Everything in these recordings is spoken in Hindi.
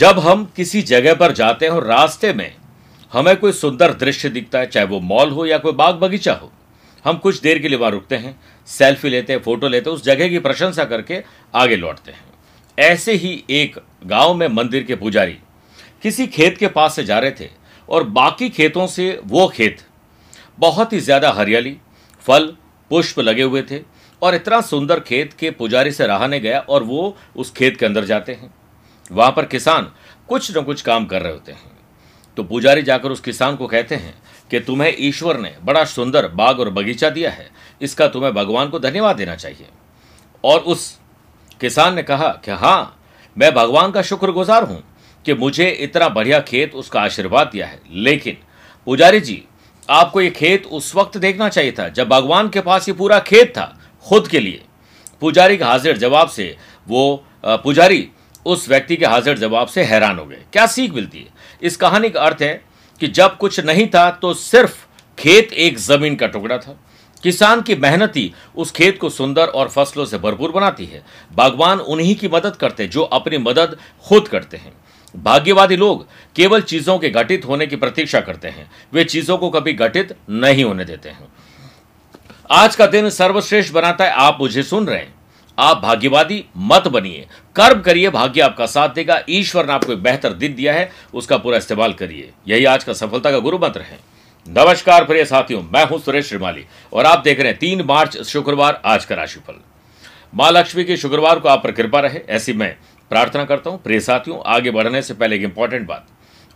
जब हम किसी जगह पर जाते हैं और रास्ते में हमें कोई सुंदर दृश्य दिखता है, चाहे वो मॉल हो या कोई बाग बगीचा हो, हम कुछ देर के लिए वहाँ रुकते हैं, सेल्फी लेते हैं, फ़ोटो लेते हैं, उस जगह की प्रशंसा करके आगे लौटते हैं। ऐसे ही एक गाँव में मंदिर के पुजारी किसी खेत के पास से जा रहे थे और बाकी खेतों से वो खेत बहुत ही ज़्यादा हरियाली, फल, पुष्प लगे हुए थे और इतना सुंदर खेत के पुजारी से रहाने गया और वो उस खेत के अंदर जाते हैं। वहाँ पर किसान कुछ न कुछ काम कर रहे होते हैं। तो पुजारी जाकर उस किसान को कहते हैं कि तुम्हें ईश्वर ने बड़ा सुंदर बाग और बगीचा दिया है, इसका तुम्हें भगवान को धन्यवाद देना चाहिए। और उस किसान ने कहा कि हाँ मैं भगवान का शुक्रगुजार हूँ कि मुझे इतना बढ़िया खेत उसका आशीर्वाद दिया है। लेकिन पुजारी जी, आपको ये खेत उस वक्त देखना चाहिए था जब भगवान के पास ये पूरा खेत था खुद के लिए। पुजारी के हाजिर जवाब से वो पुजारी उस व्यक्ति के हाजिर जवाब से हैरान हो गए। क्या सीख मिलती है? इस कहानी का अर्थ है कि जब कुछ नहीं था तो सिर्फ़ खेत एक ज़मीन का टुकड़ा था। किसान की मेहनत ही उस खेत को सुंदर और फ़सलों से भरपूर बनाती है। बागवान उन्हीं की मदद करते हैं, जो अपनी मदद खुद करते हैं। भाग्यवादी लोग केवल चीज़ों के घटित होने की प्रतीक्षा करते हैं। वे चीज़ों को कभी घटित नहीं होने देते हैं। आज का दिन सर्वश्रेष्ठ बनाता है। आप मुझे सुन रहे हैं। आप भाग्यवादी मत बनिए। कर्म करिए, भाग्य आपका साथ देगा। ईश्वर ने आपको एक बेहतर दिन दिया है, उसका पूरा इस्तेमाल करिए। यही आज का सफलता का गुरु मंत्र है। नमस्कार प्रिय साथियों, मैं हूँ सुरेश श्रीमाली, और आप देख रहे हैं तीन मार्च, शुक्रवार, आज का राशिफल। माँ लक्ष्मी की शुक्रवार को आप पर कृपा रहे, ऐसी मैं प्रार्थना करता हूँ। प्रिय साथियों, आगे बढ़ने से पहले एक इंपॉर्टेंट बात।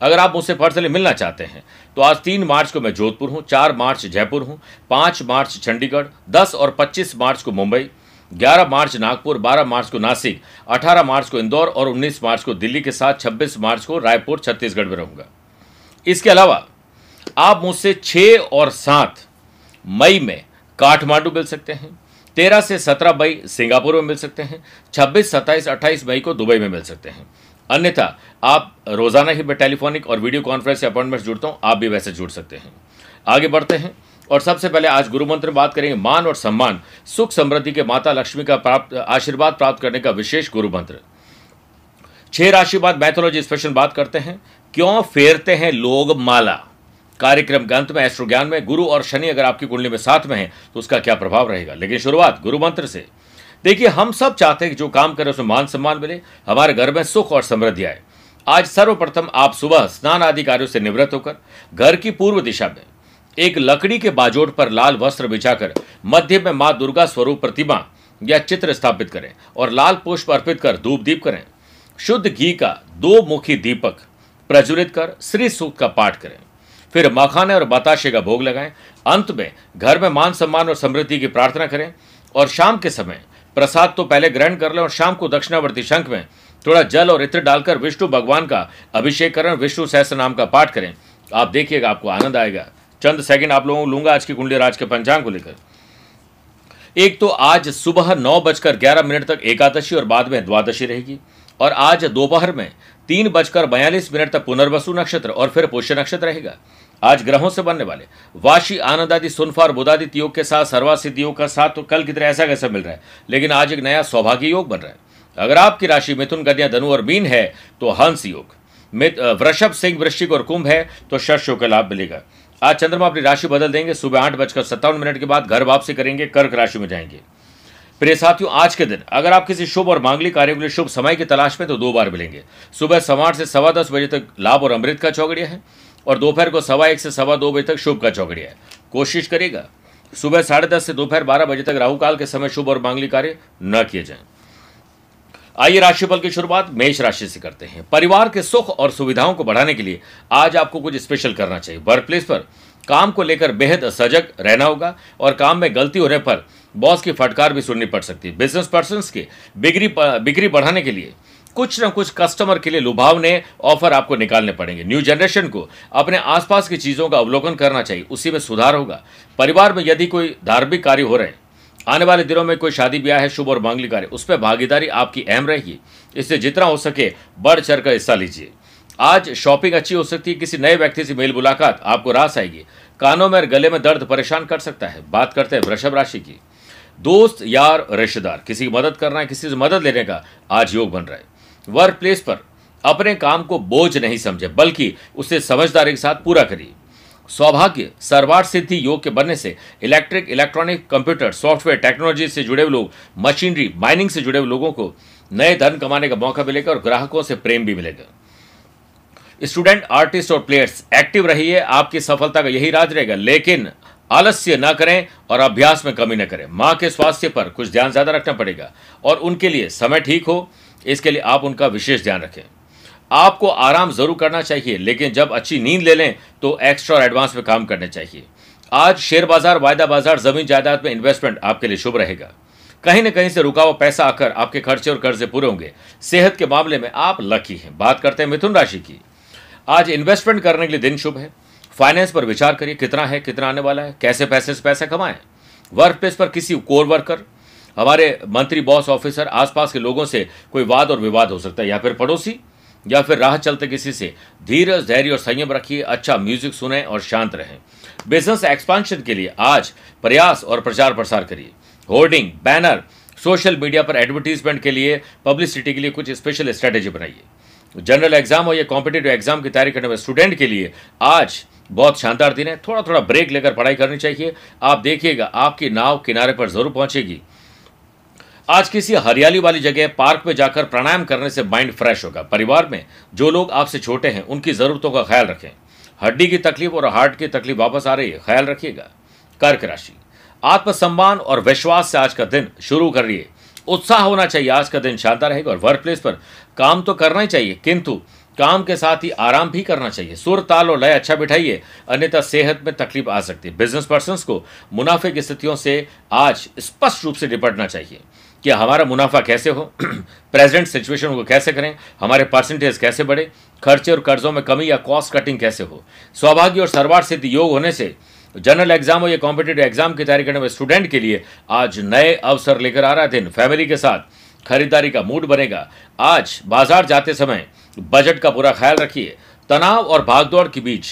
अगर आप मुझसे पर्सनली मिलना चाहते हैं तो आज तीन मार्च को मैं जोधपुर हूँ, चार मार्च जयपुर हूँ, पाँच मार्च चंडीगढ़, दस और पच्चीस मार्च को मुंबई ग्यारह मार्च नागपुर, बारह मार्च को नासिक, अठारह मार्च को इंदौर और उन्नीस मार्च को दिल्ली के साथ, छब्बीस मार्च को रायपुर, छत्तीसगढ़ में रहूँगा। इसके अलावा, आप मुझसे छः और सात मई में काठमांडू मिल सकते हैं, तेरह से सत्रह मई सिंगापुर में मिल सकते हैं, छब्बीस, सत्ताईस, अट्ठाईस मई को दुबई में मिल सकते हैं। अन्यथा, आप रोज़ाना ही मैं टेलीफोनिक और वीडियो कॉन्फ्रेंस से अपॉइंटमेंट जुड़ता हूँ, आप भी वैसे जुड़ सकते हैं। आगे बढ़ते हैं। और सबसे पहले आज गुरु मंत्र में बात करेंगे मान और सम्मान, सुख समृद्धि के माता लक्ष्मी का प्राप्त, आशीर्वाद प्राप्त करने का विशेष गुरु मंत्र। छह राशि बाद मैथोलॉजी स्पेशल बात करते हैं। क्यों फेरते हैं लोग माला? कार्यक्रम के अंत में एस्ट्रो ज्ञान में गुरु और शनि अगर आपकी कुंडली में साथ में है तो उसका क्या प्रभाव रहेगा? लेकिन शुरुआत गुरु मंत्र से। देखिए, हम सब चाहते हैं कि जो काम करें उसमें मान सम्मान मिले, हमारे घर में सुख और समृद्धि आए। आज सर्वप्रथम आप सुबह स्नान आदि कार्यों से निवृत्त होकर घर की पूर्व दिशा में एक लकड़ी के बाजोट पर लाल वस्त्र बिछाकर मध्य में माँ दुर्गा स्वरूप प्रतिमा या चित्र स्थापित करें और लाल पुष्प अर्पित कर धूप दीप करें। शुद्ध घी का दो मुखी दीपक प्रज्वलित कर श्री सूक्त का पाठ करें। फिर मखाने और बताशे का भोग लगाएँ। अंत में घर में मान सम्मान और समृद्धि की प्रार्थना करें और शाम के समय प्रसाद तो पहले ग्रहण कर लें और शाम को दक्षिणावर्ती शंख में थोड़ा जल और इत्र डालकर विष्णु भगवान का अभिषेक करें विष्णु सहस्त्र नाम का पाठ करें। आप देखिएगा, आपको आनंद आएगा। चंद सेकंड आप लोगों को लूँगा आज की कुंडली राज के पंचांग को लेकर। एक तो आज सुबह नौ बजकर ग्यारह मिनट तक एकादशी और बाद में द्वादशी रहेगी, और आज दोपहर में तीन बजकर बयालीस मिनट तक पुनर्वसु नक्षत्र और फिर पुष्य नक्षत्र रहेगा। आज ग्रहों से बनने वाले वाशी आनंद आदि सुनफा और बुदादित योग के साथ, सर्वासिद्ध योग का साथ तो कल की तरह ऐसा कैसा मिल रहा है? लेकिन आज एक नया सौभाग्य योग बन रहा है। अगर आपकी राशि मिथुन, कन्या, धनु और मीन है तो हंस योग। वृषभ, सिंह, वृश्चिक और कुंभ है तो शश का लाभ मिलेगा। आज चंद्रमा अपनी राशि बदल देंगे, सुबह आठ बजकर सत्तावन मिनट के बाद घर वापसी करेंगे, कर्क राशि में जाएँगे। प्रिय साथियों, आज के दिन, अगर आप किसी शुभ और मांगलिक कार्य के लिए शुभ समय की तलाश में तो दो बार मिलेंगे। सुबह सवा से सवा दस बजे तक लाभ और अमृत का चौगड़िया है और दोपहर को सवा एक से सवा दो बजे तक शुभ का चौकड़िया है। कोशिश करेगा सुबह साढ़े दस से दोपहर बारह बजे तक राहु काल के समय शुभ और मांगलिक कार्य न किए जाएँ। आइए राशिफल की शुरुआत मेष राशि से करते हैं। परिवार के सुख और सुविधाओं को बढ़ाने के लिए आज आपको कुछ स्पेशल करना चाहिए। वर्क प्लेस पर काम को लेकर बेहद सजग रहना होगा और काम में गलती होने पर बॉस की फटकार भी सुननी पड़ सकती है। बिज़नेस पर्सन के बिक्री बिक्री बढ़ाने के लिए कुछ ना कुछ कस्टमर के लिए लुभावने ऑफ़र आपको निकालने पड़ेंगे। न्यू जनरेशन को अपने आसपास की चीज़ों का अवलोकन करना चाहिए। उसी में सुधार होगा। परिवार में यदि कोई धार्मिक कार्य हो रहे हैं आने वाले दिनों में कोई शादी ब्याह है, शुभ और मांगली कार्य, उस पर भागीदारी आपकी अहम रहेगी। इससे जितना हो सके बढ़ चढ़ कर हिस्सा लीजिए। आज शॉपिंग अच्छी हो सकती है, किसी नए व्यक्ति से मेल मुलाकात, आपको रास आएगी। कानों में और गले में दर्द परेशान कर सकता है। बात करते हैं वृषभ राशि की। दोस्त, यार, रिश्तेदार, किसी की मदद करना है, किसी से मदद लेने का आज योग बन रहा है। वर्क प्लेस पर अपने काम को बोझ नहीं समझे, बल्कि उसे समझदारी के साथ पूरा करिए। सौभाग्य सर्वार्थ सिद्धि योग के बनने से electric, electronic, computer, software, technology से जुड़े हुए लोग, मशीनरी, माइनिंग से जुड़े हुए लोगों को नए धन कमाने का मौका मिलेगा और ग्राहकों से प्रेम भी मिलेगा। स्टूडेंट, आर्टिस्ट और प्लेयर्स, एक्टिव रहिए, आपकी सफलता का यही राज रहेगा, लेकिन आलस्य न करें और अभ्यास में कमी न करें। माँ के स्वास्थ्य पर कुछ ध्यान ज़्यादा रखना पड़ेगा और उनके लिए समय ठीक हो, इसके लिए आप उनका विशेष ध्यान रखें। आपको आराम ज़रूर करना चाहिए, लेकिन जब अच्छी नींद ले लें तो एक्स्ट्रा और एडवांस में काम करने चाहिए। आज शेयर बाज़ार, वायदा बाज़ार, ज़मीन जायदाद में इन्वेस्टमेंट आपके लिए शुभ रहेगा। कहीं ना कहीं से रुका हुआ पैसा आकर आपके खर्चे और कर्जे पूरे होंगे। सेहत के मामले में आप लकी हैं। बात करते हैं मिथुन राशि की। आज इन्वेस्टमेंट करने के लिए दिन शुभ है। फाइनेंस पर विचार करिए, कितना है, कितना आने वाला है, कैसे पैसे से पैसा कमाएँ? वर्क प्लेस पर किसी कोर वर्कर हमारे मंत्री बॉस ऑफिसर आसपास के लोगों से कोई वाद और विवाद हो सकता है, या फिर पड़ोसी? या फिर राह चलते किसी से धीरज धैर्य और संयम रखिए अच्छा म्यूज़िक सुने और शांत रहें। बिज़नेस एक्सपांशन के लिए आज प्रयास और प्रचार प्रसार करिए। होर्डिंग बैनर सोशल मीडिया पर एडवर्टीजमेंट के लिए पब्लिसिटी के लिए कुछ स्पेशल स्ट्रेटेजी बनाइए। जनरल एग्ज़ाम और या कॉम्पिटेटिव एग्ज़ाम की तैयारी करने वाले स्टूडेंट के लिए आज बहुत शानदार दिन है। थोड़ा थोड़ा ब्रेक लेकर पढ़ाई करनी चाहिए। आप देखिएगा, आपकी नाव किनारे पर ज़रूर पहुंचेगी। आज किसी हरियाली वाली जगह पार्क में जाकर प्राणायाम करने से माइंड फ्रेश होगा। परिवार में जो लोग आपसे छोटे हैं, उनकी जरूरतों का ख्याल रखें। हड्डी की तकलीफ़ और हार्ट की तकलीफ़ वापस आ रही है, ख्याल रखिएगा। कर्क राशि। आत्मसम्मान और विश्वास से आज का दिन शुरू करिए। उत्साह होना चाहिए, आज का दिन शानदार रहेगा और वर्क प्लेस पर काम तो करना ही चाहिए, किंतु काम के साथ ही आराम भी करना चाहिए। सुर, ताल और लय अच्छा बिठाइए, अन्यथा सेहत में तकलीफ़ आ सकती है। बिज़नेस पर्सन को मुनाफे की स्थितियों से आज स्पष्ट रूप से निपटना चाहिए। कि हमारा मुनाफा कैसे हो? प्रेजेंट सिचुएशन को कैसे करें? हमारे परसेंटेज कैसे बढ़े? खर्चे और कर्जों में कमी या कॉस्ट कटिंग कैसे हो? सौभाग्य और सर्वार्थ सिद्धि योग होने से जनरल एग्ज़ाम हो या कॉम्पिटेटिव एग्ज़ाम की तैयारी करने वाले स्टूडेंट के लिए आज नए अवसर लेकर आ रहा दिन। फैमिली के साथ खरीदारी का मूड बनेगा। आज बाज़ार जाते समय बजट का पूरा ख्याल रखिए। तनाव और भागदौड़ के बीच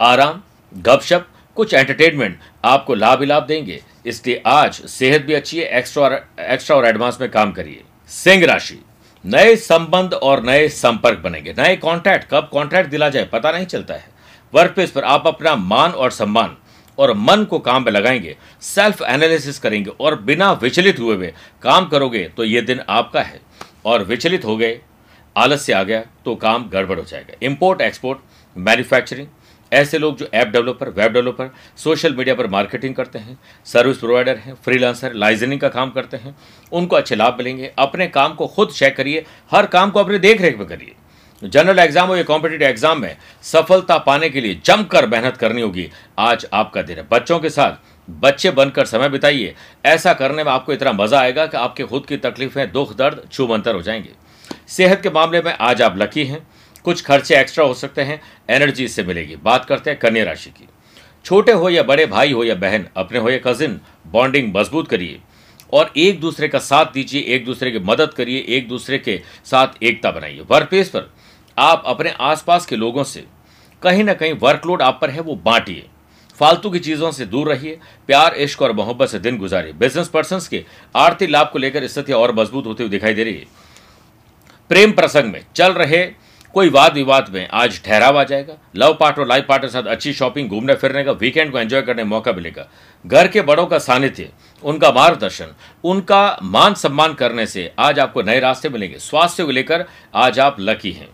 आराम, गपशप कुछ एंटरटेनमेंट आपको लाभ ही लाभ देंगे। इसलिए आज सेहत भी अच्छी है एक्स्ट्रा और एक्स्ट्रा और एडवांस में काम करिए। सिंह राशि, नए संबंध और नए संपर्क बनेंगे। नए कॉन्ट्रैक्ट कब कॉन्ट्रैक्ट दिला जाए पता नहीं चलता है। वर्क प्लेस पर आप अपना मान और सम्मान और मन को काम में लगाएँगे सेल्फ एनालिसिस करेंगे और बिना विचलित हुए हुए काम करोगे तो ये दिन आपका है। और विचलित हो गए, आलस्य आ गया तो काम गड़बड़ हो जाएगा। इंपोर्ट एक्सपोर्ट मैन्युफैक्चरिंग ऐसे लोग जो app developer, web developer, social media पर मार्केटिंग करते हैं, सर्विस प्रोवाइडर हैं, फ्रीलांसर, लाइजनिंग का काम करते हैं, उनको अच्छे लाभ मिलेंगे। अपने काम को खुद चेक करिए, हर काम को अपने देख रेख में करिए। जनरल एग्ज़ाम हो या कॉम्पिटेटिव एग्ज़ाम में, सफलता पाने के लिए जमकर मेहनत करनी होगी। आज आपका दिन है। बच्चों के साथ, बच्चे बनकर समय बिताइए। ऐसा करने में आपको इतना मज़ा आएगा कि आपके खुद की तकलीफें, दुख दर्द छुमंतर हो जाएँगे। सेहत के मामले में आज आप लकी हैं। कुछ खर्चे एक्स्ट्रा हो सकते हैं, एनर्जी इससे मिलेगी। बात करते हैं कन्या राशि की। छोटे हो या बड़े, भाई हो या बहन, अपने हो या कजिन बॉन्डिंग मज़बूत करिए। और एक दूसरे का साथ दीजिए, एक दूसरे की मदद करिए, एक दूसरे के साथ एकता बनाइए। वर्क प्लेस पर आप अपने आसपास के लोगों से, कहीं ना कहीं वर्कलोड आप पर है, वो बांटिए। फालतू की चीज़ों से दूर रहिए, प्यार, इश्क और मोहब्बत से दिन गुजारिए। बिज़नेस पर्सन के आर्थिक लाभ को लेकर स्थिति और मज़बूत होती हुई दिखाई दे रही है। प्रेम प्रसंग में चल रहे कोई वाद विवाद में आज ठहराव आ जाएगा। लव पार्ट और लाइफ पार्ट के साथ अच्छी शॉपिंग, घूमने, फिरने का वीकेंड को एंजॉय करने का मौका मिलेगा। घर के बड़ों का सानिध्य, उनका मार्गदर्शन, उनका मान सम्मान करने से आज आपको नए रास्ते मिलेंगे। स्वास्थ्य को लेकर आज आप लकी हैं।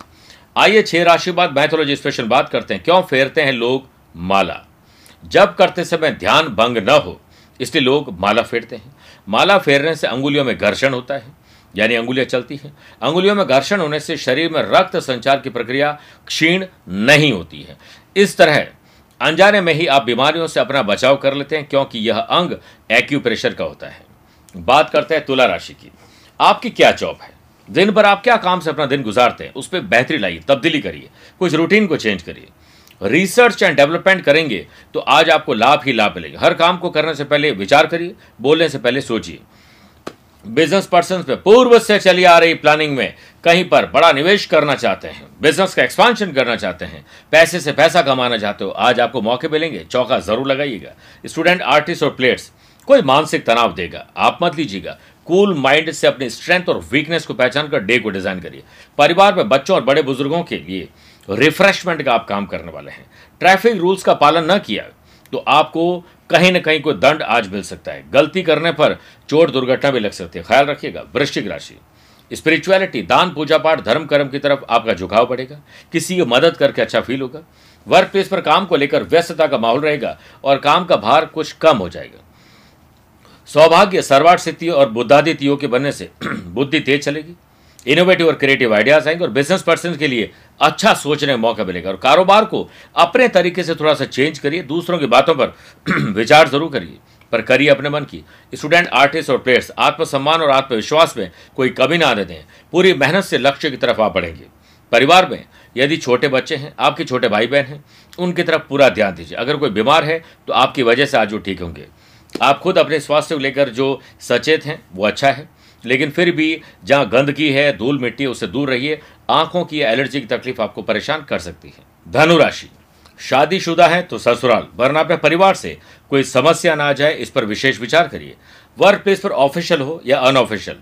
आइए छह राशि बाद मैथोलॉजी स्पेशल बात करते हैं। क्यों फेरते हैं लोग माला? जब करते समय ध्यान भंग न हो, इसलिए लोग माला फेरते हैं। माला फेरने से अंगुलियों में घर्षण होता है। यानी अंगुलियाँ चलती हैं। अंगुलियों में घर्षण होने से शरीर में रक्त संचार की प्रक्रिया क्षीण नहीं होती है। इस तरह अनजाने में ही आप बीमारियों से अपना बचाव कर लेते हैं, क्योंकि यह अंग एक्यूप्रेशर का होता है। बात करते हैं तुला राशि की। आपकी क्या जॉब है? दिन भर आप क्या काम से अपना दिन गुजारते हैं? उस पर बेहतरी लाइए, तब्दीली करिए, कुछ रूटीन को चेंज करिए। रिसर्च एंड डेवलपमेंट करेंगे तो आज आपको लाभ ही लाभ मिलेगा। हर काम को करने से पहले विचार करिए, बोलने से पहले सोचिए। बिज़नेस पर्सन पे पूर्व से चली आ रही प्लानिंग में कहीं पर बड़ा निवेश करना चाहते हैं, बिज़नेस का एक्सपांशन करना चाहते हैं, पैसे से पैसा कमाना चाहते हो, आज आपको मौके मिलेंगे, चौका ज़रूर लगाइएगा। स्टूडेंट आर्टिस्ट और प्लेयर्स कोई मानसिक तनाव देगा, आप मत लीजिएगा। कूल माइंड से अपनी स्ट्रेंथ और वीकनेस को पहचान कर डे को डिज़ाइन करिए। परिवार में बच्चों और बड़े बुज़ुर्गों के लिए रिफ्रेशमेंट का आप काम करने वाले हैं। ट्रैफ़िक रूल्स का पालन न किया तो आपको कहीं ना कहीं कोई दंड आज मिल सकता है। गलती करने पर चोट दुर्घटना भी लग सकती है। ख्याल रखिएगा, वृश्चिक राशि। स्पिरिचुअलिटी दान, पूजा पाठ, धर्म, कर्म की तरफ़ आपका झुकाव बढ़ेगा। किसी की मदद करके अच्छा फील होगा। वर्क प्लेस पर काम को लेकर व्यस्तता का माहौल रहेगा और काम का भार कुछ कम हो जाएगा। सौभाग्य सर्वाट सिद्धि और बुद्धादित्य योग के बनने से बुद्धि तेज चलेगी। इनोवेटिव और क्रिएटिव आइडियाज़ आएँगे और बिज़नेस पर्सन के लिए अच्छा सोचने का मौका मिलेगा। और कारोबार को अपने तरीके से थोड़ा सा चेंज करिए, दूसरों की बातों पर विचार ज़रूर करिए, पर करिए अपने मन की। स्टूडेंट आर्टिस्ट और प्लेयर्स आत्मसम्मान और आत्मविश्वास में कोई कमी ना दे दें। पूरी मेहनत से लक्ष्य की तरफ़ आप बढ़ेंगे। परिवार में यदि छोटे बच्चे हैं, आपके छोटे भाई बहन हैं, उनकी तरफ़ पूरा ध्यान दीजिए। अगर कोई बीमार है तो आपकी वजह से आज वो ठीक होंगे। आप खुद अपने स्वास्थ्य को लेकर जो सचेत हैं, वो अच्छा है। लेकिन फिर भी जहाँ गंदगी है, धूल मिट्टी उससे दूर रहिए। आँखों की एलर्जी की तकलीफ़ आपको परेशान कर सकती है। धनुराशि। शादीशुदा है तो ससुराल, वरना अपने परिवार से कोई समस्या ना आ जाए, इस पर विशेष विचार करिए। वर्क प्लेस पर ऑफिशियल हो या अनऑफिशियल,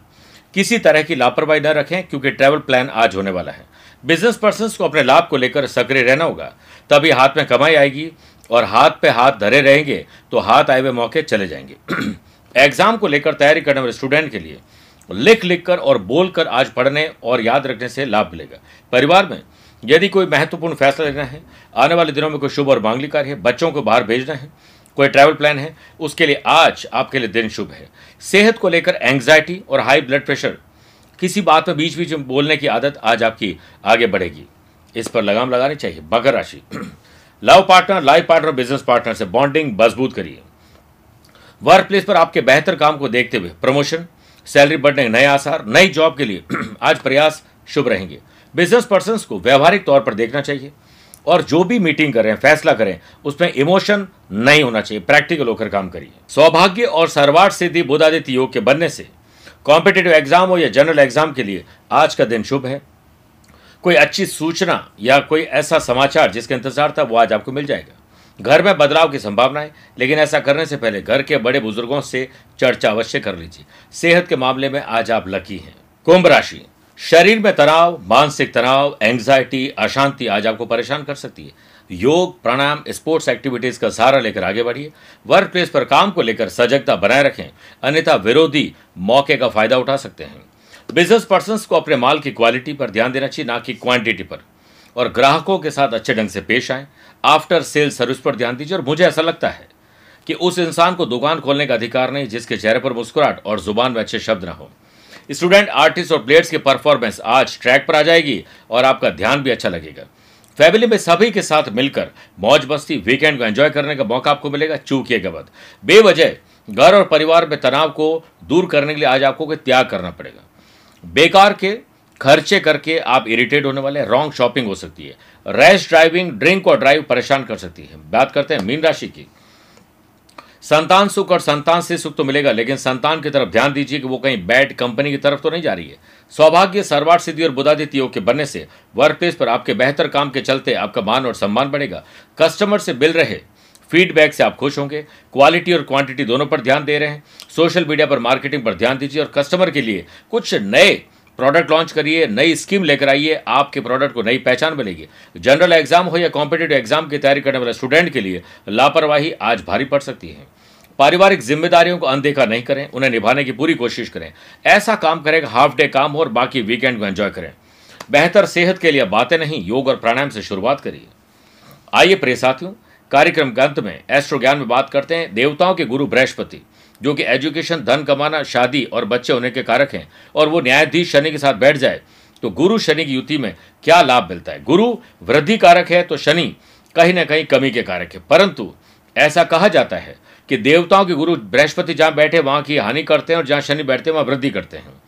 किसी तरह की लापरवाही न रखें, क्योंकि ट्रैवल प्लान आज होने वाला है। बिज़नेस पर्सन को अपने लाभ को लेकर सक्रिय रहना होगा, तभी हाथ में कमाई आएगी, और हाथ पे हाथ धरे रहेंगे तो हाथ आए हुए मौके चले जाएँगे। एग्ज़ाम को लेकर तैयारी करने वाले स्टूडेंट के लिए लिख लिख कर और बोल कर आज पढ़ने और याद रखने से लाभ मिलेगा। परिवार में यदि कोई महत्वपूर्ण फैसला लेना है, आने वाले दिनों में कोई शुभ और मांगली कार्य है, बच्चों को बाहर भेजना है, कोई ट्रैवल प्लान है, उसके लिए आज आपके लिए दिन शुभ है। सेहत को लेकर एंग्जाइटी और हाई ब्लड प्रेशर किसी बात में बीच बीच में बोलने की आदत आज आपकी आगे बढ़ेगी। इस पर लगाम लगानी चाहिए। मकर राशि। Love partner life partner business partner से बॉन्डिंग मज़बूत करिए। वर्क प्लेस पर आपके बेहतर काम को देखते हुए प्रमोशन सैलरी बढ़ने नए आसार, नई जॉब के लिए आज प्रयास शुभ रहेंगे। बिज़नेस पर्सन को व्यवहारिक तौर पर देखना चाहिए और जो भी मीटिंग करें, फैसला करें, उसमें इमोशन नहीं होना चाहिए। प्रैक्टिकल होकर काम करिए। सौभाग्य और सर्वाट सिद्धि बुधादित्य योग के बनने से कॉम्पिटेटिव एग्ज़ाम हो या जनरल एग्ज़ाम के लिए आज का दिन शुभ है। कोई अच्छी सूचना या कोई ऐसा समाचार जिसका इंतज़ार था, वो आज आपको मिल जाएगा। घर में बदलाव की संभावना है, लेकिन ऐसा करने से पहले घर के बड़े बुज़ुर्गों से चर्चा अवश्य कर लीजिए। सेहत के मामले में आज आप लकी हैं। कुंभ राशि। शरीर में तनाव, मानसिक तनाव एंग्जाइटी अशांति आज आपको परेशान कर सकती है। योग, प्राणायाम स्पोर्ट्स एक्टिविटीज़ का सहारा लेकर आगे बढ़िए। वर्क प्लेस पर काम को लेकर सजगता बनाए रखें। अन्यथा विरोधी मौके का फ़ायदा उठा सकते हैं। बिज़नेस पर्सन को अपने माल की क्वालिटी पर ध्यान देना चाहिए, ना कि क्वांटिटी पर। और ग्राहकों के साथ अच्छे ढंग से पेश आए। आफ्टर सेल सर्विस पर ध्यान दीजिए और मुझे ऐसा लगता है कि उस इंसान को दुकान खोलने का अधिकार नहीं जिसके चेहरे पर मुस्कुराहट और ज़ुबान में अच्छे शब्द ना हो। स्टूडेंट आर्टिस्ट और प्लेयर्स की परफॉर्मेंस आज ट्रैक पर आ जाएगी और आपका ध्यान भी अच्छा लगेगा। फैमिली में सभी के साथ मिलकर मौज मस्ती वीकेंड को एंजॉय करने का मौका आपको मिलेगा चूकिएगा मत बेवजह घर और परिवार में तनाव को दूर करने के लिए आज आपको त्याग करना पड़ेगा। बेकार के खर्चे करके आप इरिटेट होने वाले रॉन्ग शॉपिंग हो सकती है। रैश ड्राइविंग, ड्रिंक और ड्राइव परेशान कर सकती है। बात करते हैं मीन राशि की। संतान सुख और संतान से सुख तो मिलेगा, लेकिन संतान की तरफ़ ध्यान दीजिए कि वो कहीं बैड कंपनी की तरफ़ तो नहीं जा रही है। सौभाग्य सर्वाट सिद्धि और बुधादित्य योग के बनने से वर्क प्लेस पर आपके बेहतर काम के चलते आपका मान और सम्मान बढ़ेगा। कस्टमर से मिल रहे, फीडबैक से आप खुश होंगे। क्वालिटी और क्वांटिटी दोनों पर ध्यान दे रहे हैं। सोशल मीडिया पर मार्केटिंग पर ध्यान दीजिए और कस्टमर के लिए कुछ नए प्रोडक्ट लॉन्च करिए, नई स्कीम लेकर आइए, आपके प्रोडक्ट को नई पहचान मिलेगी। जनरल एग्ज़ाम हो या कॉम्पिटेटिव एग्ज़ाम की तैयारी करने वाले स्टूडेंट के लिए लापरवाही आज भारी पड़ सकती है। पारिवारिक जिम्मेदारियों को अनदेखा नहीं करें, उन्हें निभाने की पूरी कोशिश करें। ऐसा काम करें हाफ़ डे काम हो और बाकी वीकेंड को एंजॉय करें। बेहतर सेहत के लिए बातें नहीं, योग और प्राणायाम से शुरुआत करिए। आइए प्रिय साथियों, कार्यक्रम के अंत में एस्ट्रो ज्ञान में बात करते हैं। देवताओं के गुरु बृहस्पति। जो कि एजुकेशन, धन कमाना, शादी और बच्चे होने के कारक हैं और वो न्यायाधीश शनि के साथ बैठ जाए तो गुरु शनि की युति में क्या लाभ मिलता है? गुरु वृद्धि कारक है तो शनि कहीं ना कहीं कमी के कारक है। परंतु ऐसा कहा जाता है कि देवताओं के गुरु बृहस्पति जहाँ बैठे, वहाँ की हानि करते हैं और जहाँ शनि बैठते हैं, वहाँ वृद्धि करते हैं।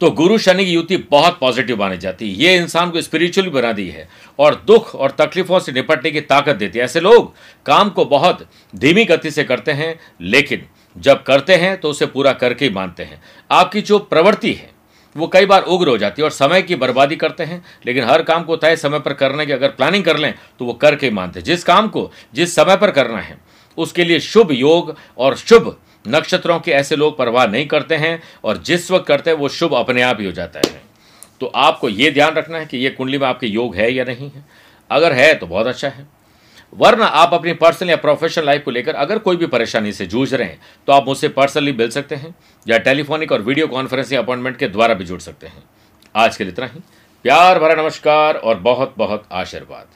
तो गुरु शनि की युति बहुत पॉजिटिव मानी जाती है। ये इंसान को स्पिरिचुअली बना दी है और दुख और तकलीफों से निपटने की ताकत देती है। ऐसे लोग काम को बहुत धीमी गति से करते हैं, लेकिन जब करते हैं तो उसे पूरा करके ही मानते हैं। आपकी जो प्रवृत्ति है, वो कई बार उग्र हो जाती है और समय की बर्बादी करते हैं, लेकिन हर काम को तय समय पर करने की अगर प्लानिंग कर लें तो वो करके मानते हैं। जिस काम को, जिस समय पर करना है, उसके लिए शुभ योग और शुभ नक्षत्रों के ऐसे लोग परवाह नहीं करते हैं और जिस वक्त करते हैं, वो शुभ अपने आप ही हो जाता है। तो आपको ये ध्यान रखना है कि ये कुंडली में आपके योग है या नहीं है। अगर है तो बहुत अच्छा है। वरना आप अपनी पर्सनल या प्रोफेशनल लाइफ को लेकर अगर कोई भी परेशानी से जूझ रहे हैं तो आप मुझसे पर्सनली मिल सकते हैं या टेलीफोनिक और वीडियो कॉन्फ्रेंसिंग अपॉइंटमेंट के द्वारा भी जुड़ सकते हैं। आज के लिए इतना ही। प्यार भरा नमस्कार और बहुत बहुत आशीर्वाद।